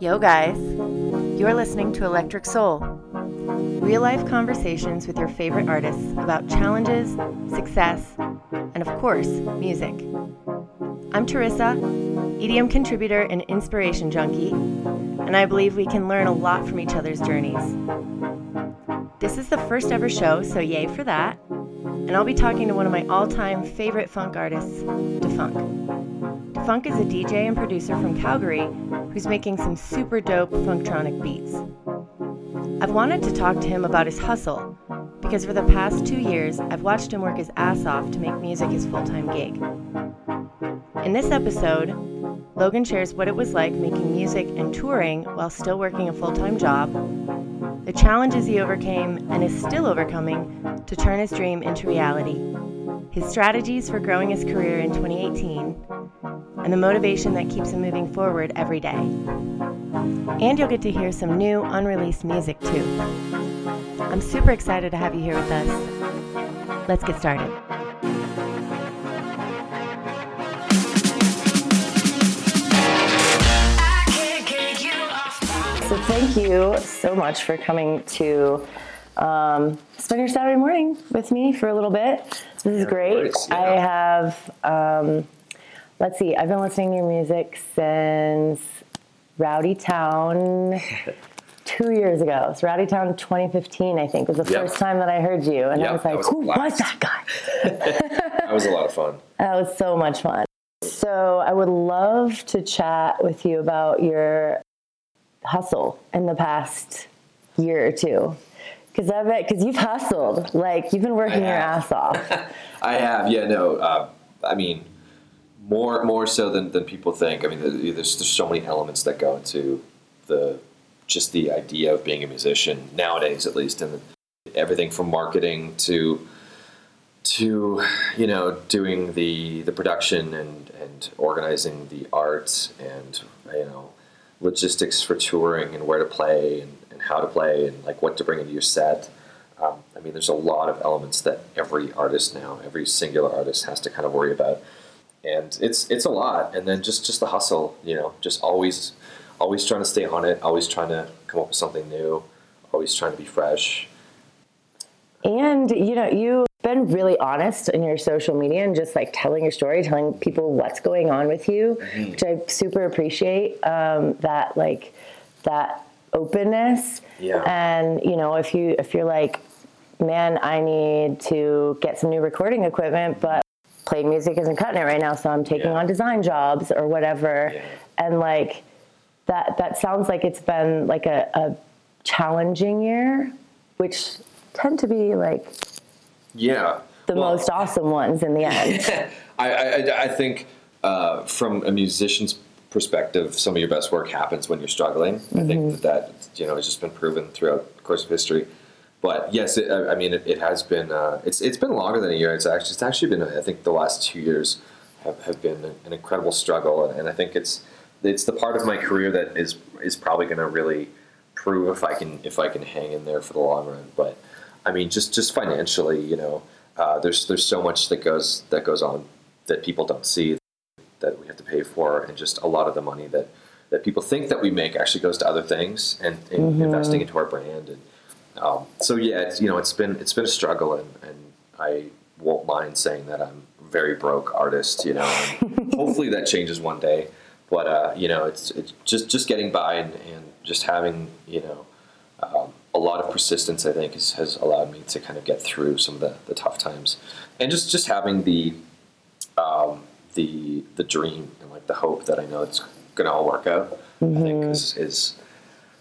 Yo, guys. You're listening to Electric Soul. Real life conversations with your favorite artists about challenges, success, and of course, music. I'm Teresa, EDM contributor and inspiration junkie, and I believe we can learn a lot from each other's journeys. This is the first ever show, so yay for that. And I'll be talking to one of my all time favorite funk artists, Defunk. Defunk is a DJ and producer from Calgary who's making some super dope funktronic beats. I've wanted to talk to him about his hustle because for the past two years, I've watched him work his ass off to make music his full time gig. In this episode, Logan shares what it was like making music and touring while still working a full time job, the challenges he overcame and is still overcoming to turn his dream into reality, his strategies for growing his career in 2018, and the motivation that keeps him moving forward every day. And you'll get to hear some new, unreleased music too. I'm super excited to have you here with us. Let's get started. So, thank you so much for coming to um, spend your Saturday morning with me for a little bit. This is great. course, yeah. I have, um, let's see, I've been listening to your music since Rowdy Town two years ago. So Rowdy Town 2015, I think, was the Yep. first time that I heard you. And I was like, was who was that guy? That was a lot of fun. That was so much fun. So I would love to chat with you about your hustle in the past year or two. Because I bet, because you've hustled, like you've been working your ass off. I have, yeah, no. Uh, I mean, more more so than, than people think. I mean, there's there's so many elements that go into the just the idea of being a musician nowadays, at least, and everything from marketing to to you know doing the the production and and organizing the art and you know logistics for touring and where to play and, and how to play and like what to bring into your set. Um, I mean, there's a lot of elements that every artist now, every singular artist has to kind of worry about, and it's it's a lot. And then just just the hustle, you know, just always always trying to stay on it, always trying to come up with something new, always trying to be fresh. And you know, you've been really honest in your social media and just like telling your story, telling people what's going on with you, Mm-hmm. which I super appreciate. Um, that like that openness. Yeah. And you know, if you if you're like, man, I need to get some new recording equipment, but playing music isn't cutting it right now, so I'm taking Yeah. on design jobs or whatever. Yeah. And like that that sounds like it's been like a, a challenging year, which tend to be like Yeah. the Well, most awesome ones in the end. I, I, I think uh, from a musician's perspective, some of your best work happens when you're struggling. I think that, that you know has just been proven throughout the course of history. But yes, it, I I mean it, it has been. Uh, it's it's been longer than a year. It's actually it's actually been. I think the last two years have, have been an incredible struggle, and and I think it's it's the part of my career that is is probably going to really prove if I can if I can hang in there for the long run. But I mean, just just financially, you know, uh, there's there's so much that goes that goes on that people don't see that we have to pay for, and just a lot of the money that that people think that we make actually goes to other things and, and investing into our brand. And um, so yeah, it's, you know, it's been it's been a struggle, and, and I won't mind saying that I'm a very broke artist. You know, hopefully that changes one day. But uh, you know, it's it's just just getting by and, and just having you know um, a lot of persistence, I think, has, has allowed me to kind of get through some of the, the tough times, and just just having the um, the the dream and like the hope that I know it's going to all work out. I think is, is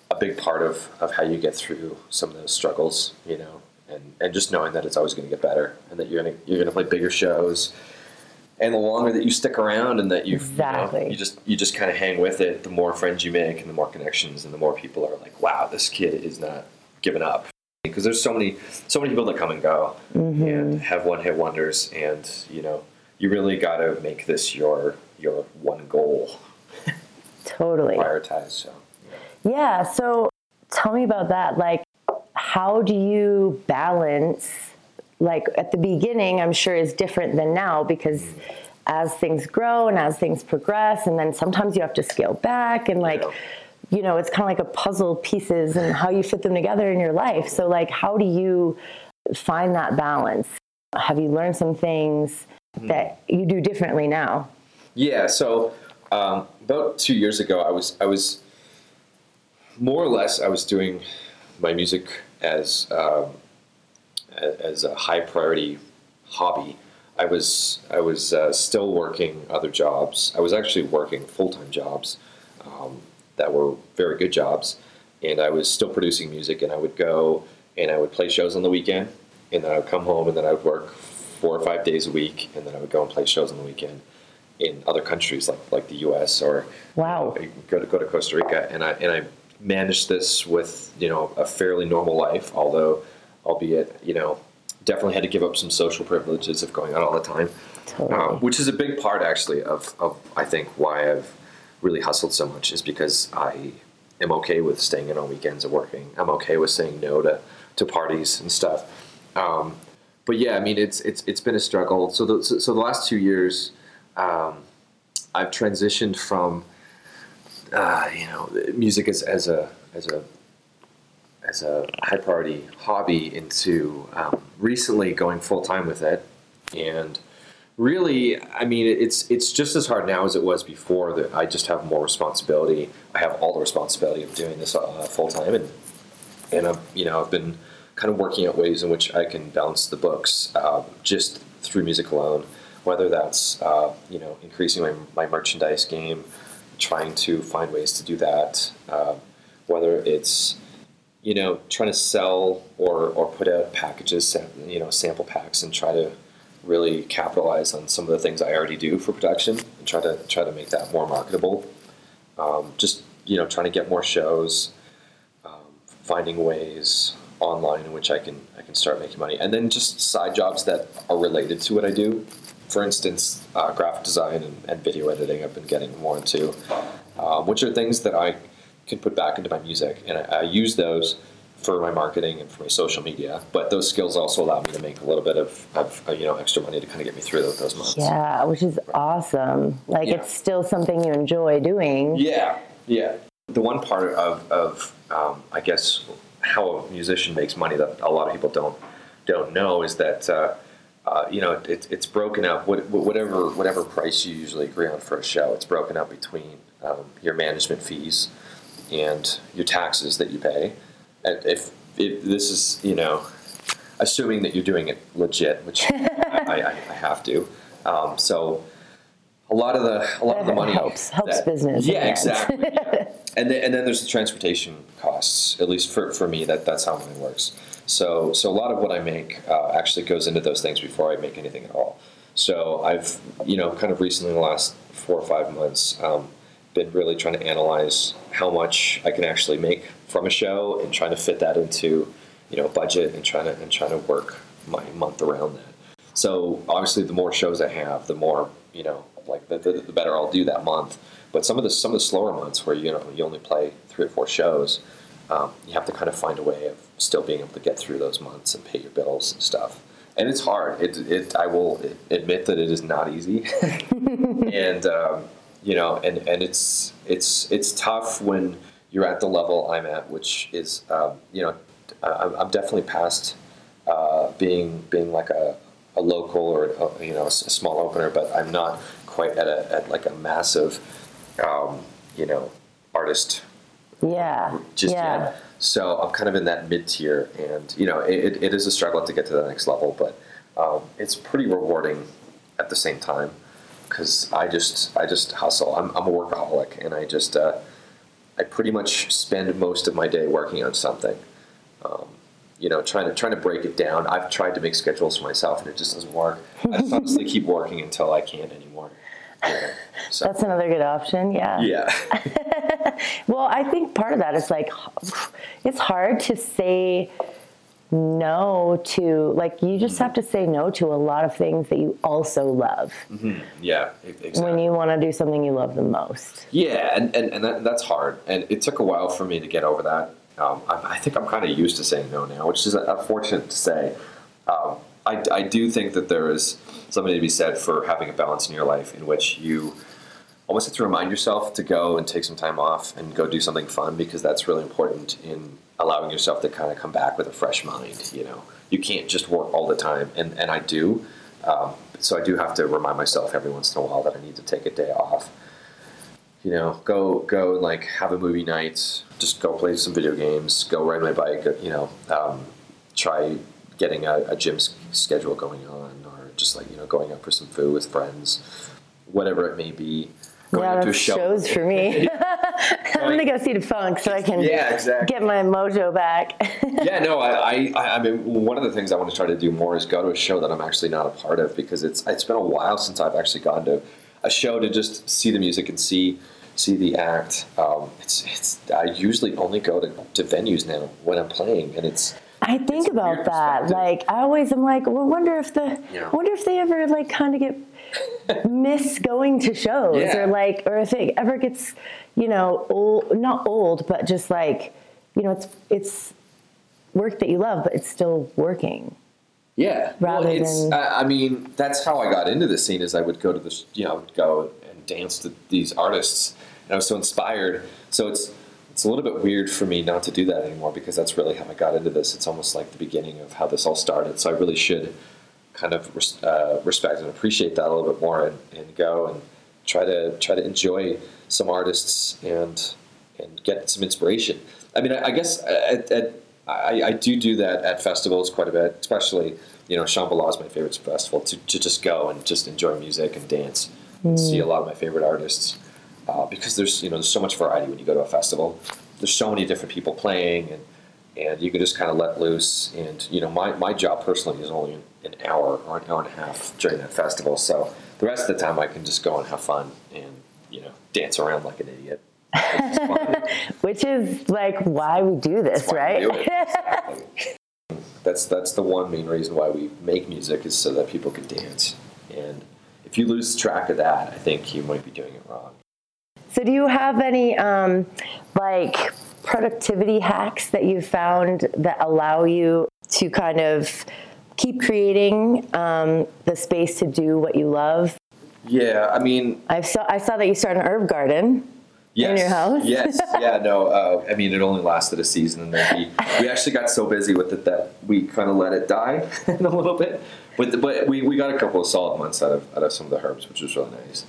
a big part of, of how you get through some of those struggles, you know, and, and just knowing that it's always going to get better and that you're going to you're going to play bigger shows. And the longer that you stick around and that you Exactly. you, know, you just you just kind of hang with it, the more friends you make and the more connections and the more people are like, wow, this kid is not giving up. Because there's so many so many people that come and go mm-hmm. and have one hit wonders, and you know you really got to make this your your one goal totally. prioritize. So Yeah. So tell me about that. Like, how do you balance? Like at the beginning, I'm sure is different than now because as things grow and as things progress, and then sometimes you have to scale back and like Yeah. you know, it's kind of like a puzzle pieces and how you fit them together in your life. So, like, how do you find that balance? Have you learned some things mm-hmm. that you do differently now? Yeah. So, um, about two years ago, I was I was more or less I was doing my music as um, as a high priority hobby. I was I was uh, still working other jobs. I was actually working full time jobs um, that were very good jobs, and I was still producing music. And I would go and I would play shows on the weekend, and then I would come home and then I would work four or five days a week, and then I would go and play shows on the weekend in other countries like like the U.S. or wow, you know, go to go to Costa Rica, and I and I managed this with you know a fairly normal life, although albeit you know definitely had to give up some social privileges of going out all the time, totally. um, which is a big part actually of, of I think why I've really hustled so much is because I am okay with staying in on weekends and working. I'm okay with saying no to, to parties and stuff. Um, but yeah, I mean it's it's it's been a struggle. So the so the last two years, um, I've transitioned from uh, you know music as, as a as a as a high priority hobby into um, recently going full time with it, and really, I mean, it's it's just as hard now as it was before. That I just have more responsibility. I have all the responsibility of doing this uh, full time, and and I've you know I've been kind of working out ways in which I can balance the books uh, just through music alone. Whether that's uh, you know increasing my, my merchandise game, trying to find ways to do that. Uh, whether it's you know, trying to sell or, or put out packages, you know, sample packs, and try to really capitalize on some of the things I already do for production and try to try to make that more marketable. Um, just you know, trying to get more shows, um, finding ways online in which I can I can start making money, and then just side jobs that are related to what I do. For instance, uh, graphic design and, and, video editing. I've been getting more into, um, which are things that I can put back into my music, and I, I, use those for my marketing and for my social media. But those skills also allow me to make a little bit of, of uh, you know extra money to kind of get me through those, those months. Yeah, which is awesome. Like yeah. it's still something you enjoy doing. Yeah, yeah. The one part of, of um, I guess how a musician makes money that a lot of people don't don't know is that. Uh, uh, you know, it, it's broken up. Whatever whatever price you usually agree on for a show, it's broken up between um, your management fees, and your taxes that you pay. If, if this is, you know, assuming that you're doing it legit, which I, I, I, have to. Um, so a lot of the a lot of the money helps helps that, business. Yeah, exactly. yeah. And then, and then there's the transportation costs. At least for, for me, that that's how money works. So so a lot of what I make uh, actually goes into those things before I make anything at all. So I've you know kind of recently in the last four or five months um, been really trying to analyze how much I can actually make from a show and trying to fit that into you know budget and trying to and trying to work my month around that. So obviously, the more shows I have, the more you know, like the, the, the better I'll do that month. But some of the some of the slower months where you know you only play three or four shows, um, you have to kind of find a way of still being able to get through those months and pay your bills and stuff. And it's hard. It, it I will admit that it is not easy. and um, you know, and, and it's it's it's tough when you're at the level I'm at, which is um, you know, I'm definitely past uh, being being like a, a local or a, you know a small opener, but I'm not quite at a at like a massive um, you know artist. Yeah. Just yeah. yet. So I'm kind of in that mid tier, and you know, it, it is a struggle to get to the next level, but um, it's pretty rewarding at the same time because I just I just hustle. I'm, I'm a workaholic, and I just uh, I pretty much spend most of my day working on something. Um, you know, trying to trying to break it down. I've tried to make schedules for myself, and it just doesn't work. I just honestly keep working until I can't anymore. So. That's another good option. Yeah. Yeah. well, I think part of that is like it's hard to say no to like you just mm-hmm. have to say no to a lot of things that you also love mm-hmm. yeah exactly. when you want to do something you love the most yeah and, and, and that, that's hard and it took a while for me to get over that um, I, I, think i'm kind of used to saying no now which is unfortunate to say um, I, I do think that there is something to be said for having a balance in your life in which you almost have to remind yourself to go and take some time off and go do something fun because that's really important in allowing yourself to kind of come back with a fresh mind. You know, you can't just work all the time, and and I do. Um, so I do have to remind myself every once in a while that I need to take a day off. You know, go go and like have a movie night. Just go play some video games. Go ride my bike. You know, um, try getting a, a gym schedule going on, or just like you know going out for some food with friends, whatever it may be. Going yeah, out to a that's show. shows for me. I'm gonna go see the funk so I can Yeah, exactly. get my mojo back. yeah, no, I, I, I mean, one of the things I want to try to do more is go to a show that I'm actually not a part of because it's it's been a while since I've actually gone to a show to just see the music and see see the act. Um, it's it's I usually only go to, to venues now when I'm playing, and it's I think about that. Like I always am like, well, wonder if the Yeah. wonder if they ever like kind of get miss going to shows Yeah. or like or if it ever gets, you know, old not old, but just like, you know, it's it's work that you love, but it's still working. Yeah, Rather well, it's, than- I I mean, that's how I got into the scene. Is I would go to this, you know, I would go and dance to these artists, and I was so inspired. So it's it's a little bit weird for me not to do that anymore because that's really how I got into this. It's almost like the beginning of how this all started. So I really should kind of res- uh, respect and appreciate that a little bit more, and, and go and try to try to enjoy some artists and and get some inspiration. I mean, I, I guess at, at, I, I do do that at festivals quite a bit, especially you know Shambhala is my favorite festival to, to just go and just enjoy music and dance and see a lot of my favorite artists uh, because there's you know there's so much variety when you go to a festival. There's so many different people playing and and you can just kind of let loose. And you know my, my job personally is only an hour or an hour and a half during that festival, so the rest of the time I can just go and have fun and you know dance around like an idiot. Which is like why we do this, That's right? do. Exactly. That's that's the one main reason why we make music is so that people can dance. And if you lose track of that, I think you might be doing it wrong. So, do you have any um, like productivity hacks that you found that allow you to kind of keep creating um, the space to do what you love? Yeah, I mean, I saw I saw that you started an herb garden. yes, your house? yes, yeah, no. Uh, I mean, it only lasted a season, and then we we actually got so busy with it that we kind of let it die in a little bit. But but we, we got a couple of solid months out of out of some of the herbs, which was really nice,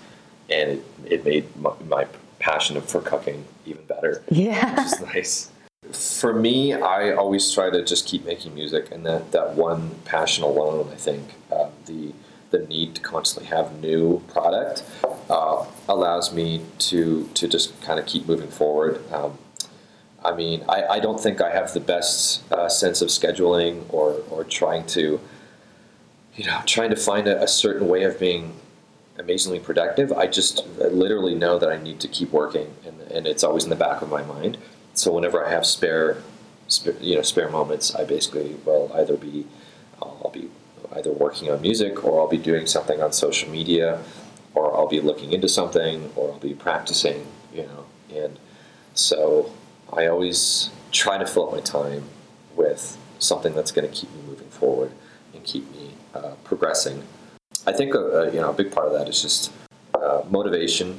and it it made my, my passion for cooking even better. Yeah. which is nice. For me, I always try to just keep making music, and that, that one passion alone, I think, uh, the the need to constantly have new product uh, allows me to to just kind of keep moving forward. Um, I mean, I, I don't think I have the best uh, sense of scheduling or or trying to, you know, trying to find a, a certain way of being amazingly productive. I just I literally know that I need to keep working, and, and it's always in the back of my mind. So whenever I have spare, spare you know, spare moments, I basically will either be, I'll be either working on music, or I'll be doing something on social media, or I'll be looking into something, or I'll be practicing, you know, and so I always try to fill up my time with something that's going to keep me moving forward and keep me uh, progressing. I think uh, uh, you know a big part of that is just uh, motivation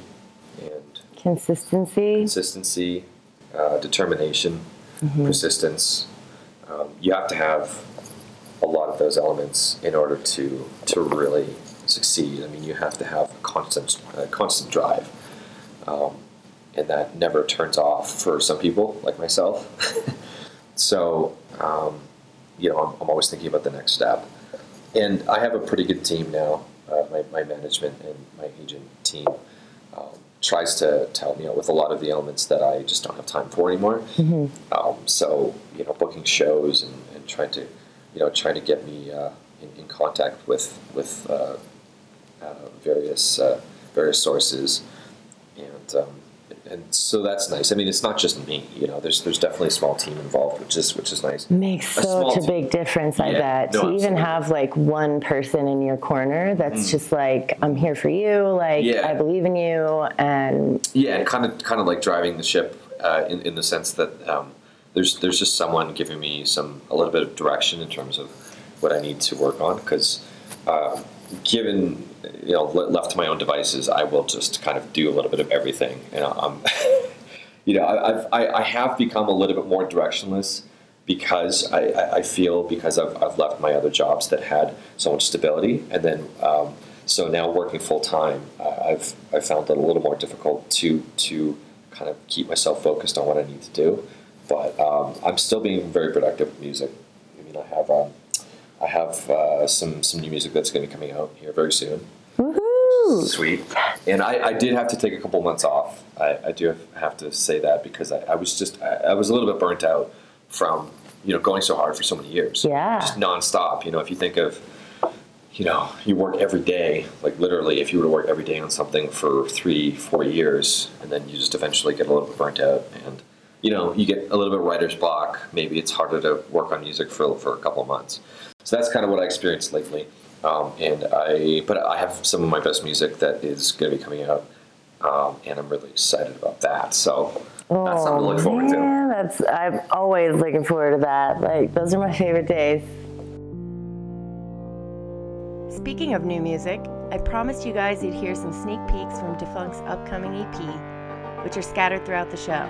and Consistency. consistency, uh, determination, persistence. Um, you have to have a lot of those elements in order to to really succeed. I mean, you have to have a constant uh, constant drive, um, and that never turns off for some people like myself. so, um, you know, I'm, I'm always thinking about the next step, and I have a pretty good team now. Uh, my, my management and my agent team um, tries to, to help me out with a lot of the elements that I just don't have time for anymore. Um, so you know, booking shows and, and trying to, you know, trying to get me uh, in, in contact with with uh, uh, various uh, various sources, and um, and so that's nice. I mean, it's not just me. You know, there's there's definitely a small team involved, which is which is nice. Makes such a big difference, I Yeah, bet. no, to even absolutely. Mm. have like one person in your corner that's just like, I'm here for you, like, Yeah. I believe in you, and Yeah, and kind of kind of like driving the ship uh, in in the sense that um, there's there's just someone giving me some a little bit of direction in terms of what I need to work on because uh, given you know, le- left to my own devices, I will just kind of do a little bit of everything. You know, um, you know, I, I've, I, I have become a little bit more directionless because I, I I feel because I've, I've left my other jobs that had so much stability, and then um, so now working full time, uh, I've I found it a little more difficult to to kind of keep myself focused on what I need to do. But um, I'm still being very productive with music. I mean, I have um, I have uh, some some new music that's going to be coming out here very soon. Woohoo! Sweet. And I, I did have to take a couple months off. I, I do have to say that because I, I was just I, I was a little bit burnt out from you know going so hard for so many years. Yeah. Just nonstop. You know, if you think of you know you work every day, like literally, if you were to work every day on something for three four years, and then you just eventually get a little bit burnt out and. You know, you get a little bit of writer's block. Maybe it's harder to work on music for, for a couple of months. So that's kind of what I experienced lately. Um, and I, but I have some of my best music that is going to be coming out, um, and I'm really excited about that. So that's something to look forward to. Yeah, that's I'm always looking forward to that. Like those are my favorite days. Speaking of new music, I promised you guys you'd hear some sneak peeks from Defunk's upcoming EP, which are scattered throughout the show.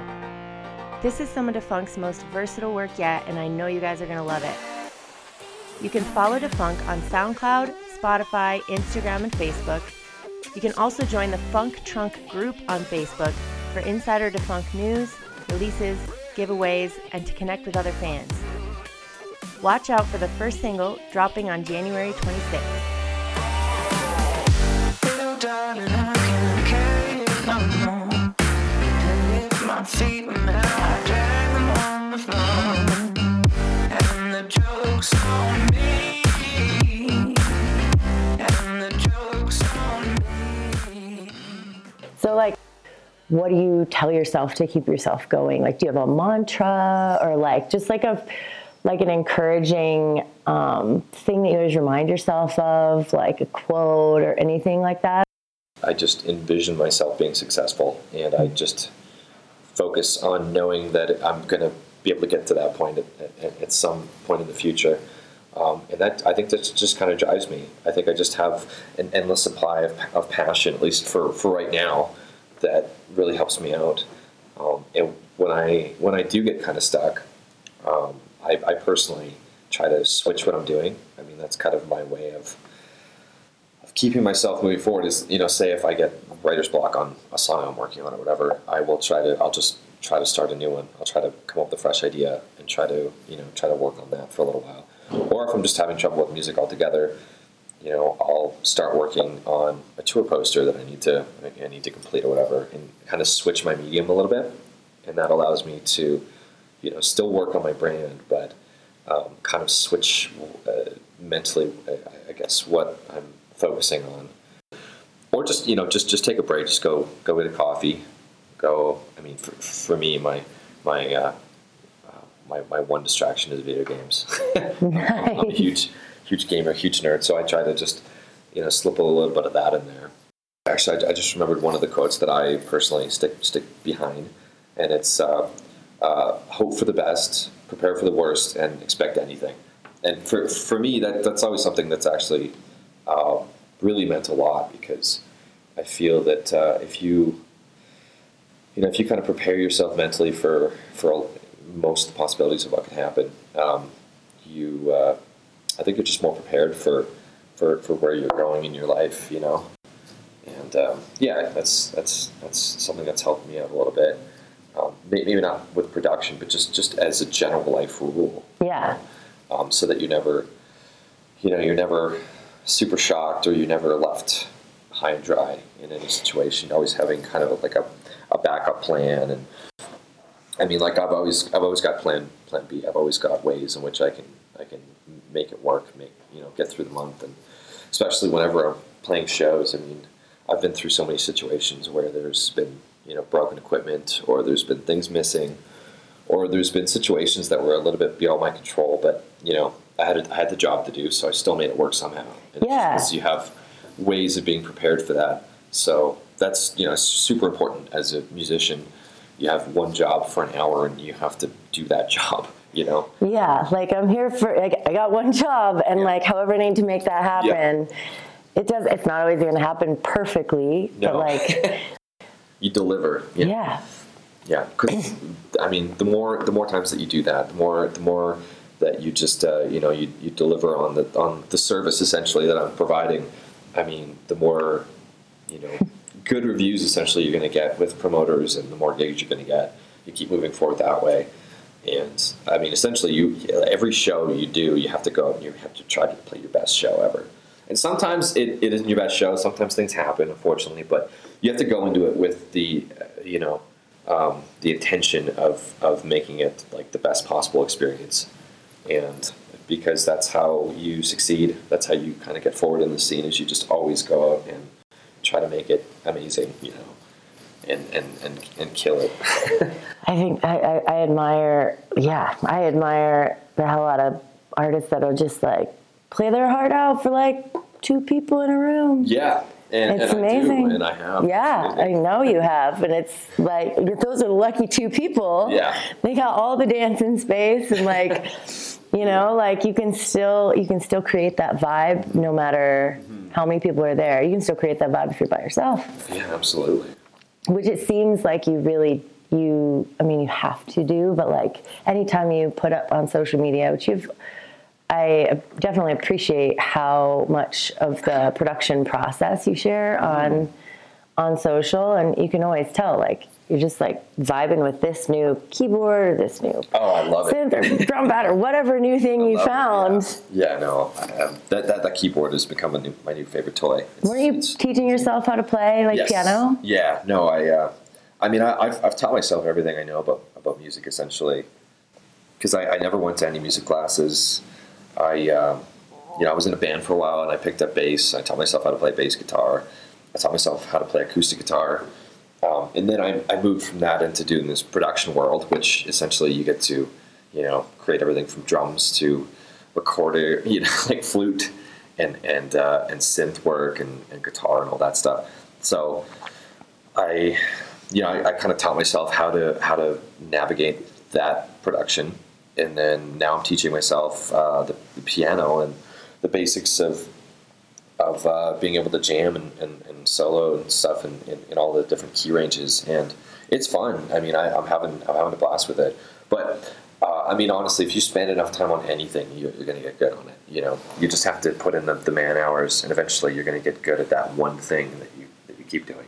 This is some of Defunk's most versatile work yet, and I know you guys are going to love it. You can follow Defunk on SoundCloud, Spotify, Instagram, and Facebook. You can also join the Funk Trunk group on Facebook for insider Defunk news, releases, giveaways, and to connect with other fans. Watch out for the first single dropping on January 26th. So like what do you tell yourself to keep yourself going? Like do you have a mantra or like just like a like an encouraging um, thing that you always remind yourself of, like a quote or anything like that? I just envision myself being successful, and I just focus on knowing that I'm going to be able to get to that point at, at, at some point in the future. Um, and that I think that just kind of drives me. I think I just have an endless supply of, of passion, at least for, for right now, that really helps me out. Um, and when I when I do get kind of stuck, um, I, I personally try to switch what I'm doing. I mean, that's kind of my way of of keeping myself moving forward is you know say if i get writer's block on a song i'm working on or whatever i will try to i'll just try to start a new one i'll try to come up with a fresh idea and try to you know try to work on that for a little while or if i'm just having trouble with music altogether you know i'll start working on a tour poster that i need to i need to complete or whatever and kind of switch my medium a little bit. And that allows me to you know still work on my brand but um, kind of switch uh, mentally I, I guess what i'm focusing on. Or just you know just just take a break just go go get a coffee. Go i mean for, for me my my uh, my, my one distraction is video games. I'm, I'm a huge huge gamer huge nerd so i try to just you know slip a little bit of that in there. Actually i, I just remembered one of the quotes that i personally stick stick behind and it's uh, uh, hope for the best prepare for the worst and expect anything. And for, for me that, that's always something that's actually uh, really meant a lot because I feel that uh, if you you know if you kind of prepare yourself mentally for for most of the possibilities of what could happen, um, you uh, I think you're just more prepared for, for for where you're going in your life, you know. And um, yeah, that's that's that's something that's helped me out a little bit. Um, maybe not with production, but just just as a general life rule Yeah. um, so that you never, you know, you're never super shocked or you're never left high and dry in any situation. Always having kind of like a, a backup plan, and I mean, like I've always I've always got plan plan B. I've always got ways in which I can I can make it work, make you know, get through the month, and especially whenever I'm playing shows. I mean, I've been through so many situations where there's been you know broken equipment or there's been things missing or there's been situations that were a little bit beyond my control, but you know, I had a, I had the job to do, so I still made it work somehow. And Yeah. because you have ways of being prepared for that, so that's you know super important as a musician. You have one job for an hour, and you have to do that job. You know, Yeah, like I'm here for like I got one job and Yeah. like however I need to make that happen. it does. It's not always going to happen perfectly, but like, You deliver. yeah, Yeah, because I mean, the more the more times that you do that, the more the more that you just uh, you know you, you deliver on the on the service essentially that I'm providing. I mean, the more you know good reviews essentially you're going to get with promoters, and the more gigs you're going to get. You keep moving forward that way, and I mean, essentially, you every show you do, you have to go and you have to try to play your best show ever. And sometimes it, it isn't your best show. Sometimes things happen, unfortunately, but you have to go into it with the you know um, the intention of, of making it like the best possible experience. And because that's how you succeed, that's how you kind of get forward in the scene is you just always go out and try to make it amazing, you know, and, and, and, and kill it. I think I, I, I admire, yeah, I admire the hell out of artists that'll just like play their heart out for like two people in a room. yeah. And, It's and amazing. I do, and I have. Yeah, I know you have, and it's like those are the lucky two people. Yeah. they got all the dance in space, and like, you know, like you can still you can still create that vibe no matter. How many people are there. You can still create that vibe if you're by yourself, Yeah, absolutely. which it seems like you really you. I mean, you have to do, but like anytime you put up on social media, which you've I definitely appreciate how much of the production process you share on on social, and you can always tell like you're just like vibing with this new keyboard, or this new Oh, I love it. synth or drum pad or whatever new thing you Love it, found. Yeah, yeah no, um, that, that that keyboard has become a new, my new favorite toy. It's- Weren't you teaching yourself how to play like Yes. piano? Yeah, no, I, uh, I mean, I, I've, I've taught myself everything I know about, about music essentially, because I, I never went to any music classes. I, um, you know, I was in a band for a while and I picked up bass. I taught myself how to play bass guitar. I taught myself how to play acoustic guitar. Um, and then I, I moved from that into doing this production world, which essentially you get to, you know, create everything from drums to recorder, you know, like flute and and uh, and synth work and, and guitar and all that stuff. So I, you know, I, I kind of taught myself how to how to navigate that production, and then now I'm teaching myself uh, the, the piano and the basics of of uh, being able to jam and, and, and solo and stuff in, in, in all the different key ranges, and it's fun. I mean, I, I'm having I'm having a blast with it. But uh, I mean, honestly, if you spend enough time on anything, you're, you're going to get good on it. You know, you just have to put in the, the man hours, and eventually, you're going to get good at that one thing that you that you keep doing.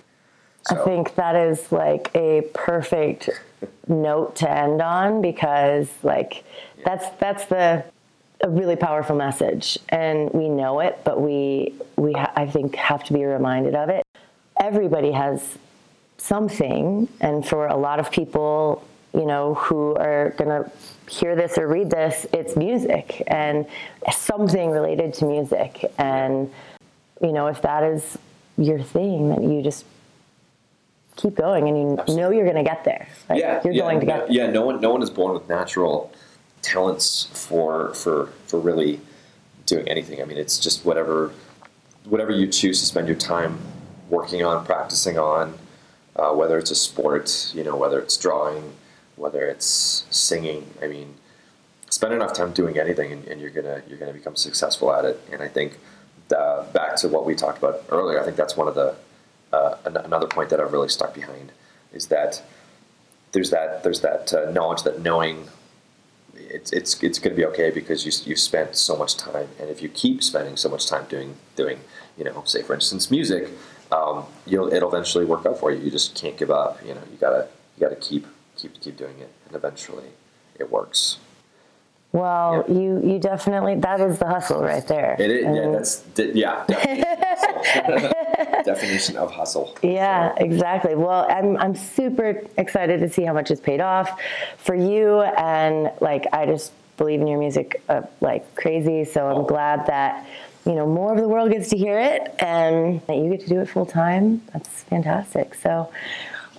I think that is like a perfect note to end on because like that's that's the a really powerful message and we know it but we we ha- I think have to be reminded of it. Everybody has something and for a lot of people, you know, who are going to hear this or read this, it's music and something related to music and you know, if that is your thing that you just keep going and you know you're going to get there. Like, yeah, you're yeah, going to get there. Yeah, no one, no one is born with natural talents for for for really doing anything. I mean, it's just whatever whatever you choose to spend your time working on, practicing on, uh, whether it's a sport, you know, whether it's drawing, whether it's singing. I mean, spend enough time doing anything, and, and you're gonna you're gonna become successful at it. And I think the, back to what we talked about earlier, I think that's one of the uh, an- another point that I've really stuck behind is that there's that there's that uh, knowledge that knowing it's it's it's going to be okay because you you've spent so much time, and if you keep spending so much time doing doing you know say for instance music, um, you'll it'll eventually work out for you. You just can't give up. You know you gotta you gotta keep keep keep doing it, and eventually it works. Well, Yeah. you you definitely that is the hustle right there. It is, yeah, that's yeah, definition, of hustle. Yeah, exactly. Well, I'm I'm super excited to see how much it's paid off for you, and like I just believe in your music uh, like crazy. So I'm Oh. glad that you know more of the world gets to hear it, and that you get to do it full time. That's fantastic. So.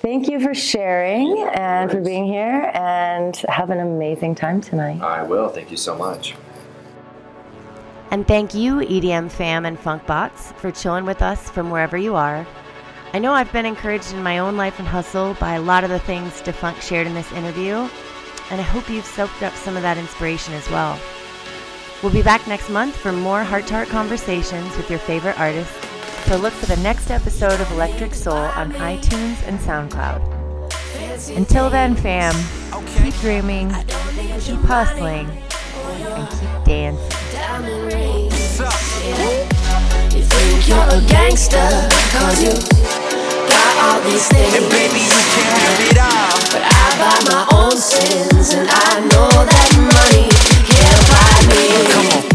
Thank you for sharing Yeah, and for being here and have an amazing time tonight. I will. Thank you so much. And thank you, EDM fam and funk bots, for chilling with us from wherever you are. I know I've been encouraged in my own life and hustle by a lot of the things Defunk shared in this interview, and I hope you've soaked up some of that inspiration as well. We'll be back next month for more heart to heart conversations with your favorite artists. So look for the next episode of Electric Soul on iTunes and SoundCloud. Until then, fam, keep dreaming, keep hustling, and keep dancing. You think you're a gangster, cause you got all these things. And baby, you can't have it all. But I buy my own sins, and I know that money can't buy me. Come on.